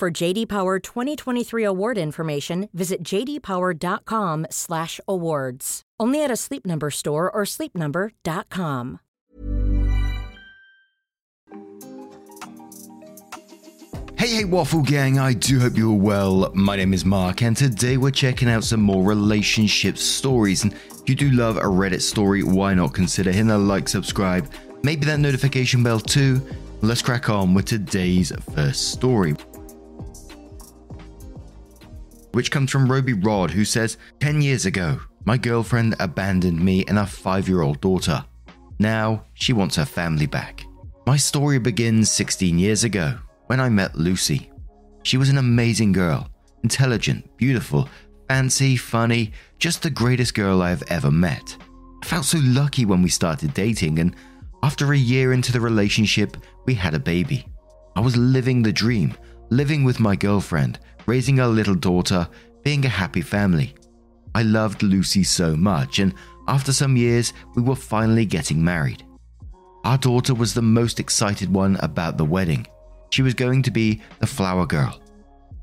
For JD Power 2023 award information, visit jdpower.com/awards. Only at a Sleep Number store or sleepnumber.com. Hey, hey, Waffle Gang, I do hope you're well. My name is Mark, and today we're checking out some more relationship stories. And if you do love a Reddit story, why not consider hitting that like, subscribe, maybe that notification bell too? Let's crack on with today's first story. Which comes from Roby Rod, who says 10 years ago, my girlfriend abandoned me and our five year old daughter. Now she wants her family back. My story begins 16 years ago when I met Lucy. She was an amazing girl, intelligent, beautiful, fancy, funny, just the greatest girl I've ever met. I felt so lucky when we started dating, and after a year into the relationship, we had a baby. I was living the dream, living with my girlfriend, raising our little daughter, being a happy family. I loved Lucy so much, and after some years, we were finally getting married. Our daughter was the most excited one about the wedding. She was going to be the flower girl.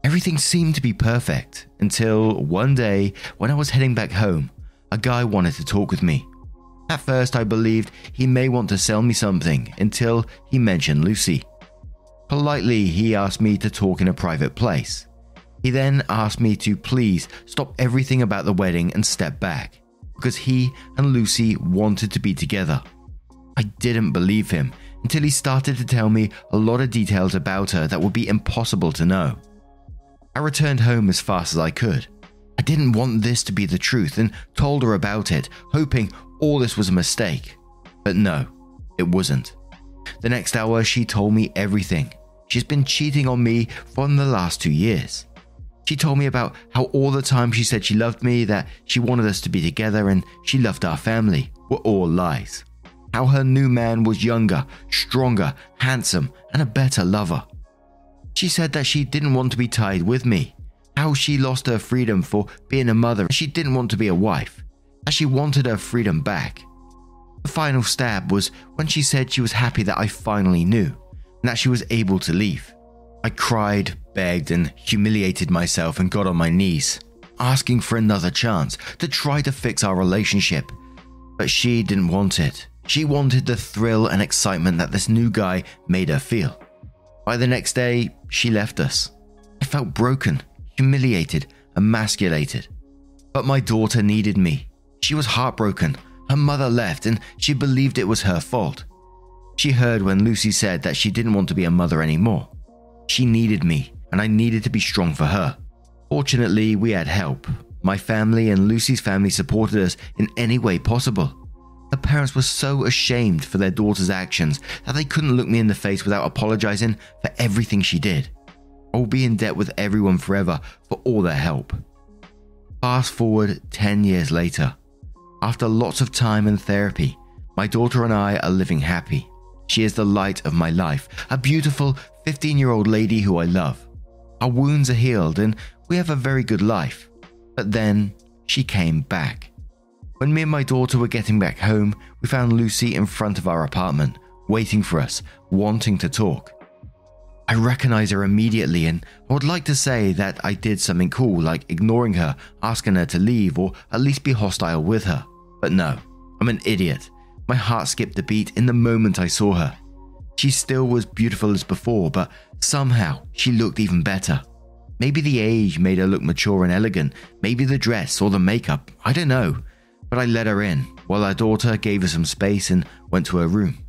Everything seemed to be perfect until one day when I was heading back home, a guy wanted to talk with me. At first, I believed he may want to sell me something until he mentioned Lucy. Politely, he asked me to talk in a private place. He then asked me to please stop everything about the wedding and step back, because he and Lucy wanted to be together. I didn't believe him until he started to tell me a lot of details about her that would be impossible to know. I returned home as fast as I could. I didn't want this to be the truth and told her about it, hoping all this was a mistake. But no, it wasn't. The next hour, she told me everything. She's been cheating on me for the last two years. She told me about how all the time she said she loved me, that she wanted us to be together, and she loved our family were all lies how her new man was younger, stronger, handsome, and a better lover. She said that she didn't want to be tied with me, how she lost her freedom for being a mother, she didn't want to be a wife, that she wanted her freedom back. The final stab was when she said she was happy that I finally knew, and that she was able to leave. I cried, begged, and humiliated myself and got on my knees, asking for another chance to try to fix our relationship. But she didn't want it. She wanted the thrill and excitement that this new guy made her feel. By the next day, she left us. I felt broken, humiliated, emasculated. But my daughter needed me. She was heartbroken. Her mother left, and she believed it was her fault. She heard when Lucy said that she didn't want to be a mother anymore. She needed me, and I needed to be strong for her. Fortunately, we had help. My family and Lucy's family supported us in any way possible. The parents were so ashamed for their daughter's actions that they couldn't look me in the face without apologizing for everything she did. I will be in debt with everyone forever for all their help. Fast forward 10 years later. After lots of time and therapy, my daughter and I are living happy. She is the light of my life, a beautiful 15 year old lady who I love. Our wounds are healed and we have a very good life. But then she came back. When me and my daughter were getting back home, we found Lucy in front of our apartment, waiting for us, wanting to talk. I recognize her immediately, and I would like to say that I did something cool, like ignoring her, asking her to leave, or at least be hostile with her. But no, I'm an idiot. My heart skipped a beat in the moment I saw her. She still was beautiful as before, but somehow she looked even better. Maybe the age made her look mature and elegant, maybe the dress or the makeup, I don't know but I let her in while our daughter gave her some space and went to her room.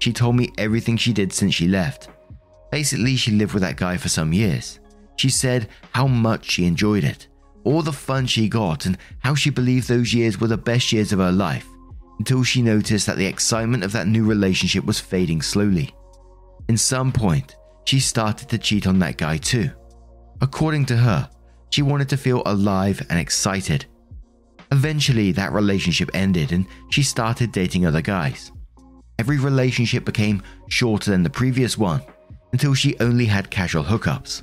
She told me everything she did since she left. Basically, she lived with that guy for some years. She said how much she enjoyed it, all the fun she got, and how she believed those years were the best years of her life, until she noticed that the excitement of that new relationship was fading slowly. In some point, she started to cheat on that guy too. According to her, she wanted to feel alive and excited. Eventually, that relationship ended and she started dating other guys. Every relationship became shorter than the previous one until she only had casual hookups.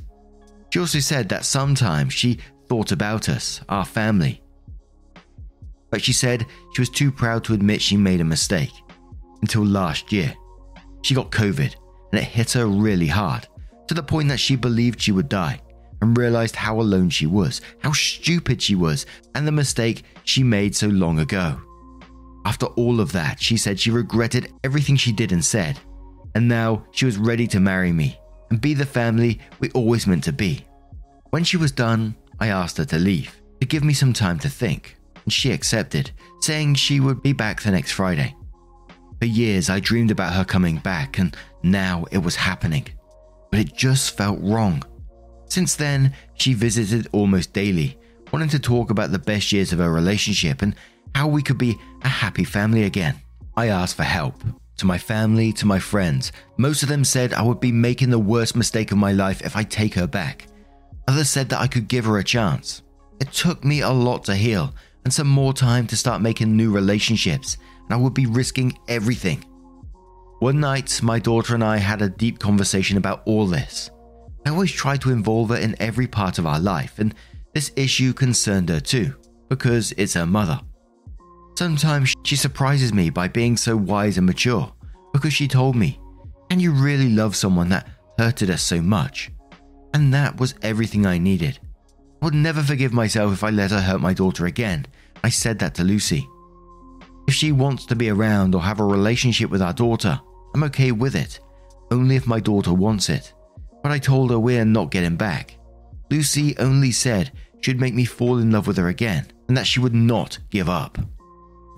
She also said that sometimes she thought about us, our family. But she said she was too proud to admit she made a mistake until last year. She got COVID and it hit her really hard to the point that she believed she would die and realized how alone she was, how stupid she was, and the mistake she made so long ago. After all of that, she said she regretted everything she did and said, and now she was ready to marry me and be the family we always meant to be. When she was done, I asked her to leave, to give me some time to think, and she accepted, saying she would be back the next Friday. For years, I dreamed about her coming back, and now it was happening. But it just felt wrong. Since then, she visited almost daily, wanting to talk about the best years of her relationship and how we could be a happy family again. I asked for help. To my family, to my friends, most of them said I would be making the worst mistake of my life if I take her back. Others said that I could give her a chance. It took me a lot to heal and some more time to start making new relationships, and I would be risking everything. One night, my daughter and I had a deep conversation about all this. I always try to involve her in every part of our life, and this issue concerned her too, because it's her mother. Sometimes she surprises me by being so wise and mature, because she told me, Can you really love someone that hurted us so much? And that was everything I needed. I would never forgive myself if I let her hurt my daughter again. I said that to Lucy. If she wants to be around or have a relationship with our daughter, I'm okay with it, only if my daughter wants it. But I told her we're not getting back. Lucy only said she'd make me fall in love with her again and that she would not give up.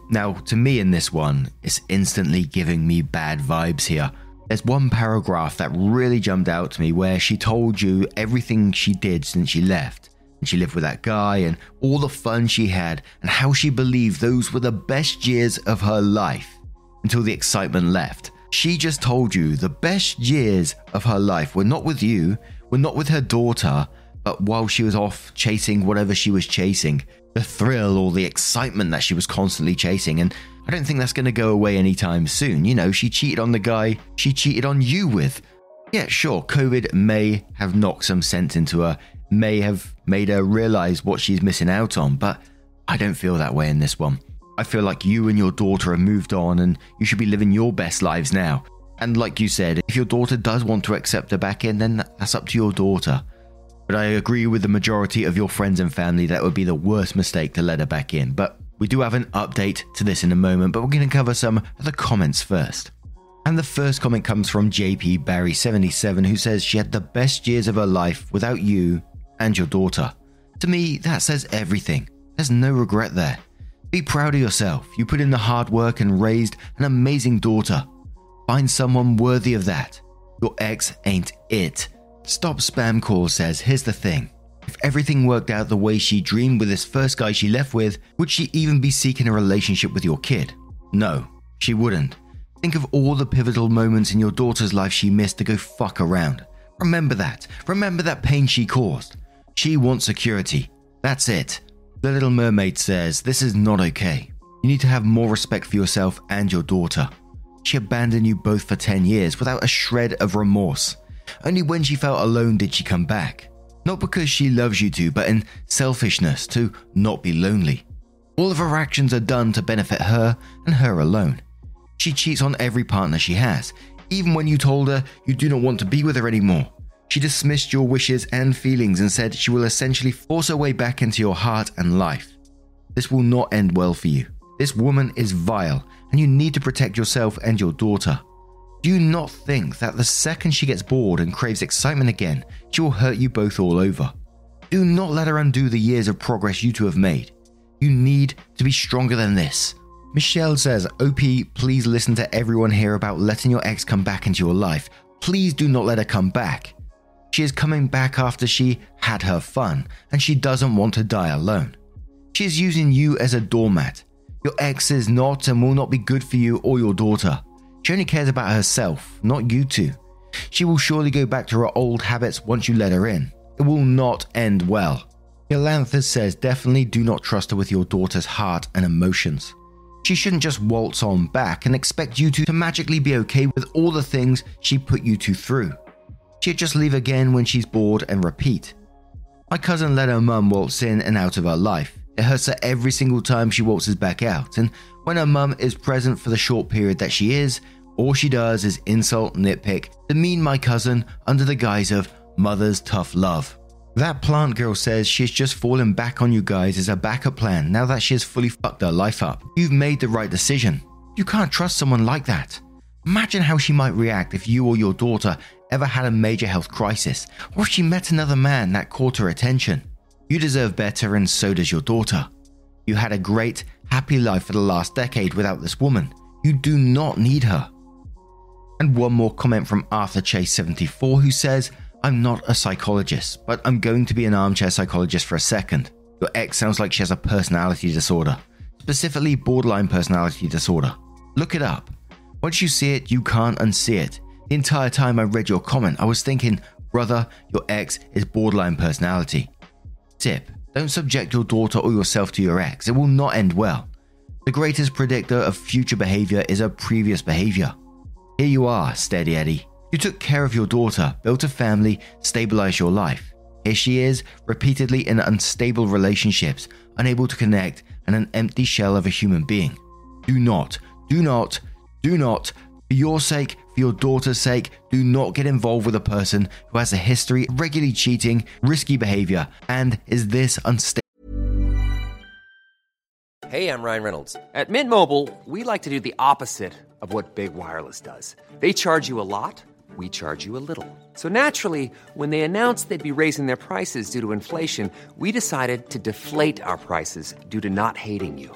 Now, to me in this one, it's instantly giving me bad vibes here. There's one paragraph that really jumped out to me where she told you everything she did since she left. And she lived with that guy and all the fun she had, and how she believed those were the best years of her life until the excitement left. She just told you the best years of her life were not with you, were not with her daughter, but while she was off chasing whatever she was chasing, the thrill or the excitement that she was constantly chasing. And I don't think that's going to go away anytime soon. You know, she cheated on the guy she cheated on you with. Yeah, sure, COVID may have knocked some sense into her, may have made her realize what she's missing out on, but I don't feel that way in this one. I feel like you and your daughter have moved on and you should be living your best lives now. And like you said, if your daughter does want to accept her back in, then that's up to your daughter. But I agree with the majority of your friends and family that would be the worst mistake to let her back in. But we do have an update to this in a moment, but we're going to cover some of the comments first. And the first comment comes from JP Barry77, who says she had the best years of her life without you and your daughter. To me, that says everything. There's no regret there. Be proud of yourself. You put in the hard work and raised an amazing daughter. Find someone worthy of that. Your ex ain't it. Stop Spam Call says, here's the thing. If everything worked out the way she dreamed with this first guy she left with, would she even be seeking a relationship with your kid? No, she wouldn't. Think of all the pivotal moments in your daughter's life she missed to go fuck around. Remember that. Remember that pain she caused. She wants security. That's it. The Little Mermaid says, This is not okay. You need to have more respect for yourself and your daughter. She abandoned you both for 10 years without a shred of remorse. Only when she felt alone did she come back. Not because she loves you two, but in selfishness to not be lonely. All of her actions are done to benefit her and her alone. She cheats on every partner she has, even when you told her you do not want to be with her anymore. She dismissed your wishes and feelings and said she will essentially force her way back into your heart and life. This will not end well for you. This woman is vile, and you need to protect yourself and your daughter. Do you not think that the second she gets bored and craves excitement again, she will hurt you both all over? Do not let her undo the years of progress you two have made. You need to be stronger than this. Michelle says, OP, please listen to everyone here about letting your ex come back into your life. Please do not let her come back. She is coming back after she had her fun, and she doesn't want to die alone. She is using you as a doormat. Your ex is not and will not be good for you or your daughter. She only cares about herself, not you two. She will surely go back to her old habits once you let her in. It will not end well. Yolanthus says definitely do not trust her with your daughter's heart and emotions. She shouldn't just waltz on back and expect you two to magically be okay with all the things she put you two through. She'd just leave again when she's bored and repeat. My cousin let her mum waltz in and out of her life. It hurts her every single time she waltzes back out, and when her mum is present for the short period that she is, all she does is insult, nitpick, demean my cousin under the guise of mother's tough love. That plant girl says she's just fallen back on you guys as a backup plan now that she has fully fucked her life up. You've made the right decision. You can't trust someone like that. Imagine how she might react if you or your daughter ever had a major health crisis, or if she met another man that caught her attention. You deserve better, and so does your daughter. You had a great, happy life for the last decade without this woman. You do not need her. And one more comment from Arthur Chase74 who says, I'm not a psychologist, but I'm going to be an armchair psychologist for a second. Your ex sounds like she has a personality disorder, specifically borderline personality disorder. Look it up. Once you see it, you can't unsee it. The entire time I read your comment, I was thinking, brother, your ex is borderline personality. Tip Don't subject your daughter or yourself to your ex, it will not end well. The greatest predictor of future behavior is a previous behavior. Here you are, Steady Eddie. You took care of your daughter, built a family, stabilized your life. Here she is, repeatedly in unstable relationships, unable to connect, and an empty shell of a human being. Do not, do not, do not, for your sake, for your daughter's sake, do not get involved with a person who has a history of regularly cheating, risky behavior, and is this unstable. Hey, I'm Ryan Reynolds. At Mint Mobile, we like to do the opposite of what Big Wireless does. They charge you a lot we charge you a little. So naturally, when they announced they'd be raising their prices due to inflation, we decided to deflate our prices due to not hating you.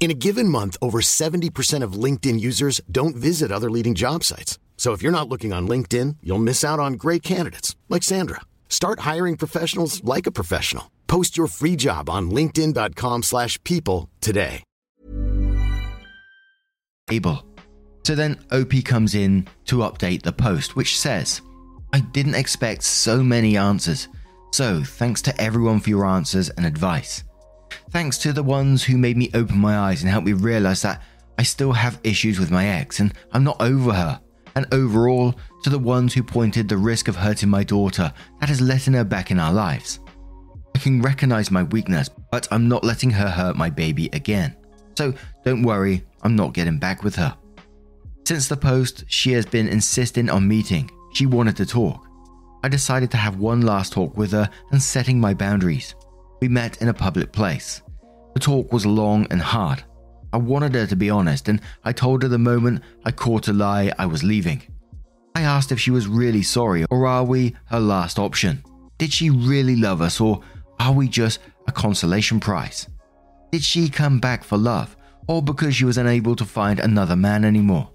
In a given month, over 70% of LinkedIn users don't visit other leading job sites. So if you're not looking on LinkedIn, you'll miss out on great candidates like Sandra. Start hiring professionals like a professional. Post your free job on linkedin.com/people today. able. So then OP comes in to update the post, which says, I didn't expect so many answers. So thanks to everyone for your answers and advice. Thanks to the ones who made me open my eyes and helped me realize that I still have issues with my ex and I'm not over her. And overall, to the ones who pointed the risk of hurting my daughter that is letting her back in our lives. I can recognize my weakness, but I'm not letting her hurt my baby again. So don't worry, I'm not getting back with her. Since the post, she has been insisting on meeting. She wanted to talk. I decided to have one last talk with her and setting my boundaries. We met in a public place. The talk was long and hard. I wanted her to be honest, and I told her the moment I caught a lie, I was leaving. I asked if she was really sorry, or are we her last option? Did she really love us, or are we just a consolation prize? Did she come back for love, or because she was unable to find another man anymore.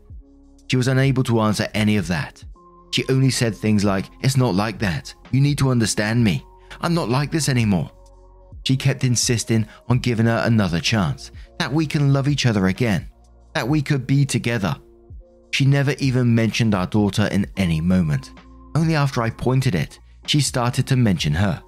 She was unable to answer any of that. She only said things like, It's not like that. You need to understand me. I'm not like this anymore. She kept insisting on giving her another chance, that we can love each other again, that we could be together. She never even mentioned our daughter in any moment. Only after I pointed it, she started to mention her.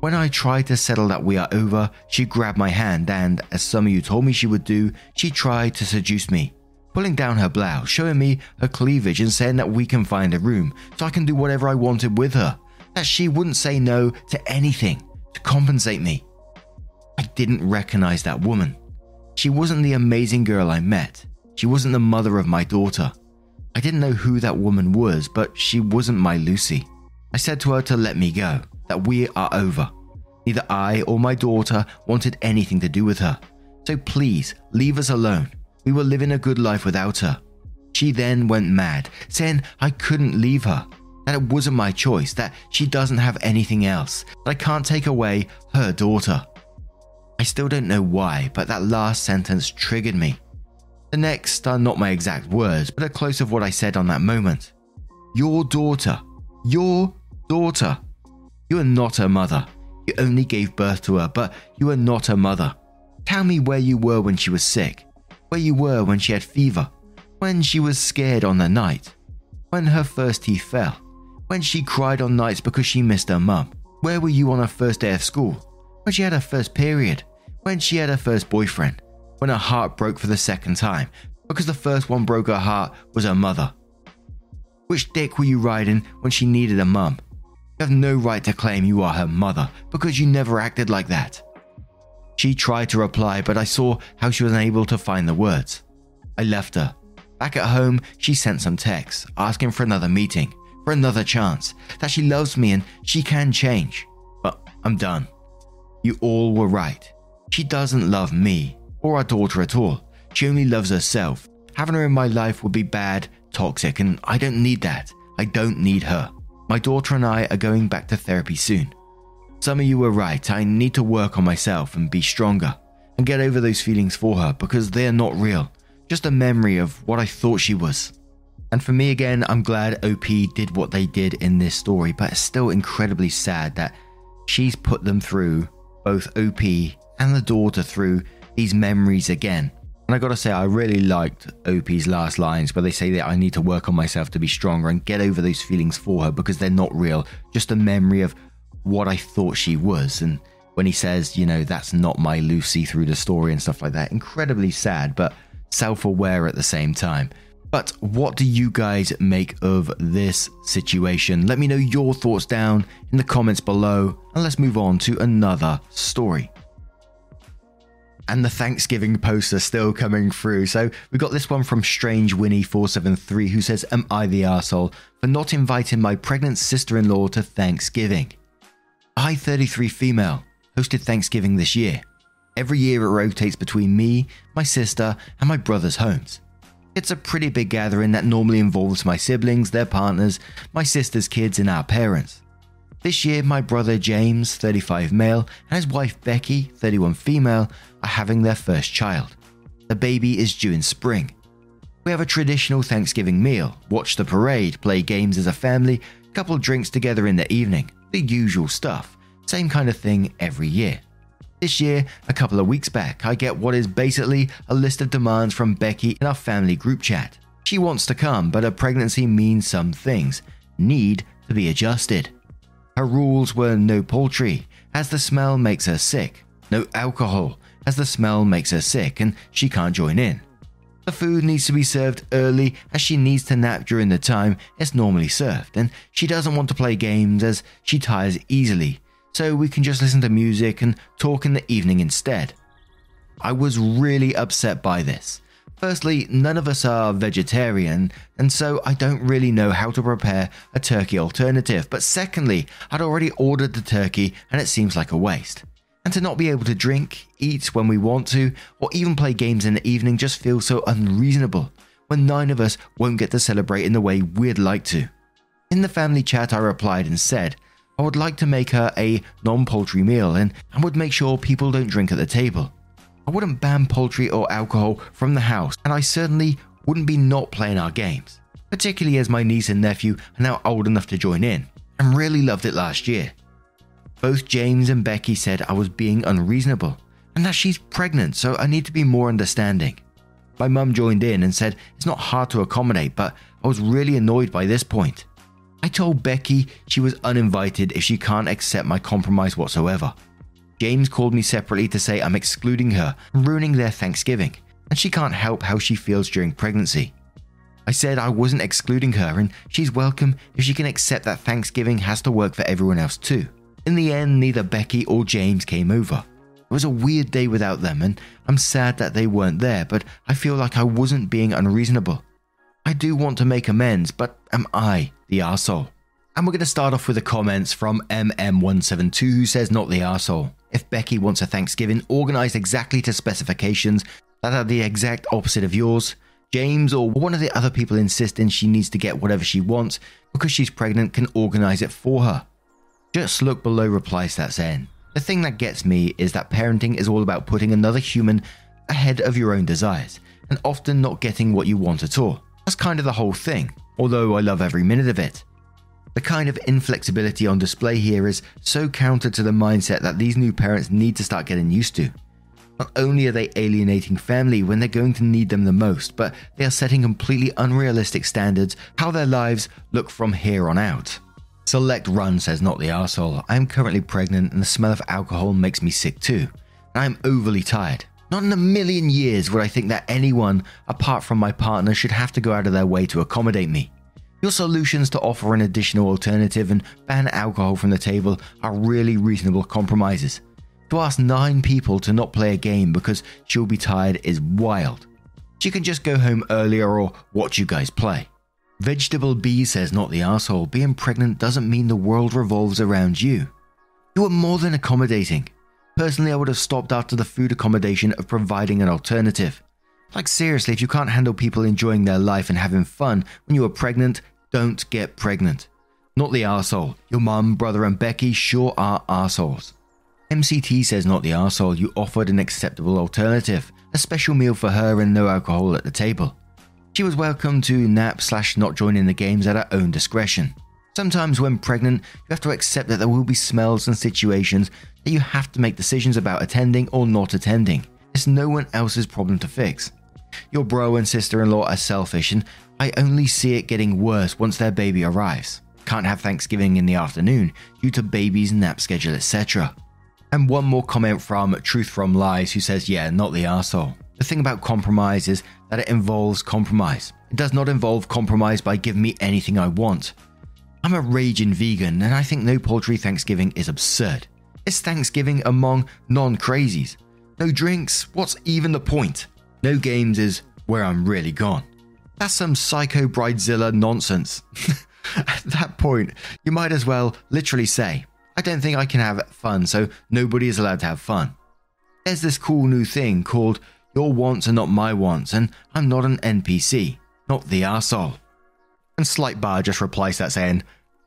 When I tried to settle that we are over, she grabbed my hand and, as some of you told me she would do, she tried to seduce me. Pulling down her blouse, showing me her cleavage, and saying that we can find a room so I can do whatever I wanted with her. That she wouldn't say no to anything to compensate me. I didn't recognize that woman. She wasn't the amazing girl I met. She wasn't the mother of my daughter. I didn't know who that woman was, but she wasn't my Lucy. I said to her to let me go that we are over. Neither I or my daughter wanted anything to do with her. So please leave us alone. We were living a good life without her. She then went mad, saying I couldn't leave her, that it wasn't my choice, that she doesn't have anything else, that I can't take away her daughter. I still don't know why, but that last sentence triggered me. The next are not my exact words, but a close of what I said on that moment. Your daughter. Your daughter. You are not her mother. You only gave birth to her, but you are not her mother. Tell me where you were when she was sick, where you were when she had fever, when she was scared on the night, when her first teeth fell, when she cried on nights because she missed her mum. Where were you on her first day of school, when she had her first period, when she had her first boyfriend, when her heart broke for the second time because the first one broke her heart was her mother? Which dick were you riding when she needed a mum? You have no right to claim you are her mother because you never acted like that. She tried to reply, but I saw how she was unable to find the words. I left her. Back at home, she sent some texts asking for another meeting, for another chance, that she loves me and she can change. But I'm done. You all were right. She doesn't love me or our daughter at all. She only loves herself. Having her in my life would be bad, toxic, and I don't need that. I don't need her. My daughter and I are going back to therapy soon. Some of you were right. I need to work on myself and be stronger and get over those feelings for her because they're not real. Just a memory of what I thought she was. And for me, again, I'm glad OP did what they did in this story, but it's still incredibly sad that she's put them through, both OP and the daughter, through these memories again. And I gotta say, I really liked OP's last lines where they say that I need to work on myself to be stronger and get over those feelings for her because they're not real, just a memory of what I thought she was. And when he says, you know, that's not my Lucy through the story and stuff like that, incredibly sad, but self aware at the same time. But what do you guys make of this situation? Let me know your thoughts down in the comments below, and let's move on to another story and the Thanksgiving posts are still coming through. So we got this one from Strange Winnie 473 who says, Am I the arsehole for not inviting my pregnant sister in law to Thanksgiving? I, 33 female, hosted Thanksgiving this year. Every year it rotates between me, my sister, and my brother's homes. It's a pretty big gathering that normally involves my siblings, their partners, my sister's kids, and our parents. This year, my brother James, 35 male, and his wife Becky, 31 female, are having their first child. The baby is due in spring. We have a traditional Thanksgiving meal, watch the parade, play games as a family, couple drinks together in the evening, the usual stuff. Same kind of thing every year. This year, a couple of weeks back, I get what is basically a list of demands from Becky in our family group chat. She wants to come, but her pregnancy means some things need to be adjusted. Her rules were no poultry, as the smell makes her sick, no alcohol, as the smell makes her sick and she can't join in. The food needs to be served early as she needs to nap during the time it's normally served, and she doesn't want to play games as she tires easily, so we can just listen to music and talk in the evening instead. I was really upset by this, Firstly, none of us are vegetarian, and so I don't really know how to prepare a turkey alternative. But secondly, I'd already ordered the turkey and it seems like a waste. And to not be able to drink, eat when we want to, or even play games in the evening just feels so unreasonable when nine of us won't get to celebrate in the way we'd like to. In the family chat, I replied and said, I would like to make her a non poultry meal and, and would make sure people don't drink at the table. I wouldn't ban poultry or alcohol from the house, and I certainly wouldn't be not playing our games, particularly as my niece and nephew are now old enough to join in, and really loved it last year. Both James and Becky said I was being unreasonable, and that she's pregnant, so I need to be more understanding. My mum joined in and said it's not hard to accommodate, but I was really annoyed by this point. I told Becky she was uninvited if she can't accept my compromise whatsoever. James called me separately to say I'm excluding her ruining their Thanksgiving, and she can't help how she feels during pregnancy. I said I wasn't excluding her and she's welcome if she can accept that Thanksgiving has to work for everyone else too. In the end, neither Becky or James came over. It was a weird day without them, and I'm sad that they weren't there, but I feel like I wasn't being unreasonable. I do want to make amends, but am I the arsehole? And we're going to start off with the comments from MM172 who says, Not the arsehole. If Becky wants a Thanksgiving organized exactly to specifications that are the exact opposite of yours, James or one of the other people insisting she needs to get whatever she wants because she's pregnant can organize it for her. Just look below replies that saying. The thing that gets me is that parenting is all about putting another human ahead of your own desires and often not getting what you want at all. That's kind of the whole thing, although I love every minute of it. The kind of inflexibility on display here is so counter to the mindset that these new parents need to start getting used to. Not only are they alienating family when they're going to need them the most, but they are setting completely unrealistic standards how their lives look from here on out. Select Run says not the arsehole. I am currently pregnant and the smell of alcohol makes me sick too. I am overly tired. Not in a million years would I think that anyone apart from my partner should have to go out of their way to accommodate me. Your solutions to offer an additional alternative and ban alcohol from the table are really reasonable compromises. To ask nine people to not play a game because she'll be tired is wild. She can just go home earlier or watch you guys play. Vegetable B says not the asshole. Being pregnant doesn't mean the world revolves around you. You are more than accommodating. Personally, I would have stopped after the food accommodation of providing an alternative. Like, seriously, if you can't handle people enjoying their life and having fun when you are pregnant, don't get pregnant. Not the arsehole. Your mum, brother, and Becky sure are arseholes. MCT says not the arsehole, you offered an acceptable alternative, a special meal for her and no alcohol at the table. She was welcome to nap slash not join in the games at her own discretion. Sometimes when pregnant, you have to accept that there will be smells and situations that you have to make decisions about attending or not attending. It's no one else's problem to fix. Your bro and sister in law are selfish, and I only see it getting worse once their baby arrives. Can't have Thanksgiving in the afternoon due to baby's nap schedule, etc. And one more comment from Truth from Lies, who says, Yeah, not the arsehole. The thing about compromise is that it involves compromise. It does not involve compromise by giving me anything I want. I'm a raging vegan, and I think no poultry Thanksgiving is absurd. It's Thanksgiving among non crazies. No drinks, what's even the point? No games is where I'm really gone. That's some psycho bridezilla nonsense. At that point, you might as well literally say, I don't think I can have fun, so nobody is allowed to have fun. There's this cool new thing called Your Wants Are Not My Wants, and I'm not an NPC, not the arsehole. And Slight Bar just replies that saying,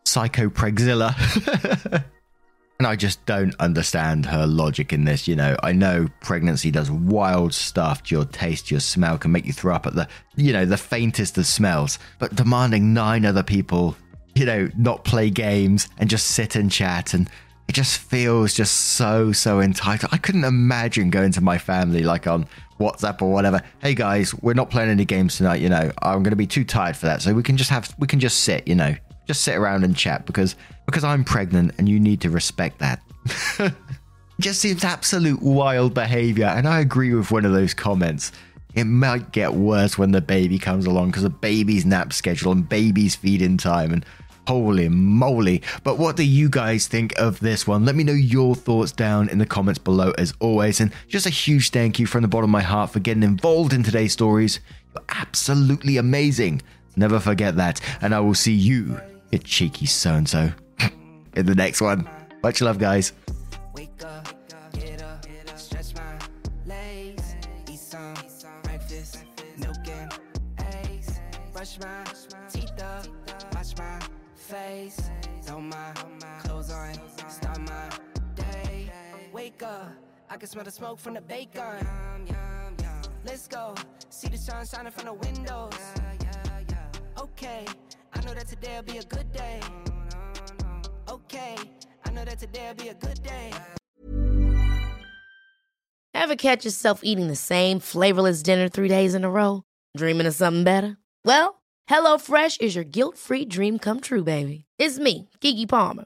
Psycho Pregzilla. and I just don't understand her logic in this. You know, I know pregnancy does wild stuff to your taste, your smell, can make you throw up at the, you know, the faintest of smells. But demanding nine other people you know, not play games and just sit and chat. And it just feels just so, so entitled. I couldn't imagine going to my family like on WhatsApp or whatever. Hey guys, we're not playing any games tonight, you know. I'm going to be too tired for that. So we can just have, we can just sit, you know, just sit around and chat because, because I'm pregnant and you need to respect that. just seems absolute wild behavior. And I agree with one of those comments. It might get worse when the baby comes along because the baby's nap schedule and baby's feeding time and Holy moly. But what do you guys think of this one? Let me know your thoughts down in the comments below as always. And just a huge thank you from the bottom of my heart for getting involved in today's stories. You're absolutely amazing. Never forget that. And I will see you, you cheeky so and so, in the next one. Much love, guys. I can smell the smoke from the bacon. Let's go, see the sun shining from the windows. Okay, I know that today'll be a good day. Okay, I know that today'll be a good day. Ever catch yourself eating the same flavorless dinner three days in a row? Dreaming of something better? Well, HelloFresh is your guilt-free dream come true, baby. It's me, Keke Palmer.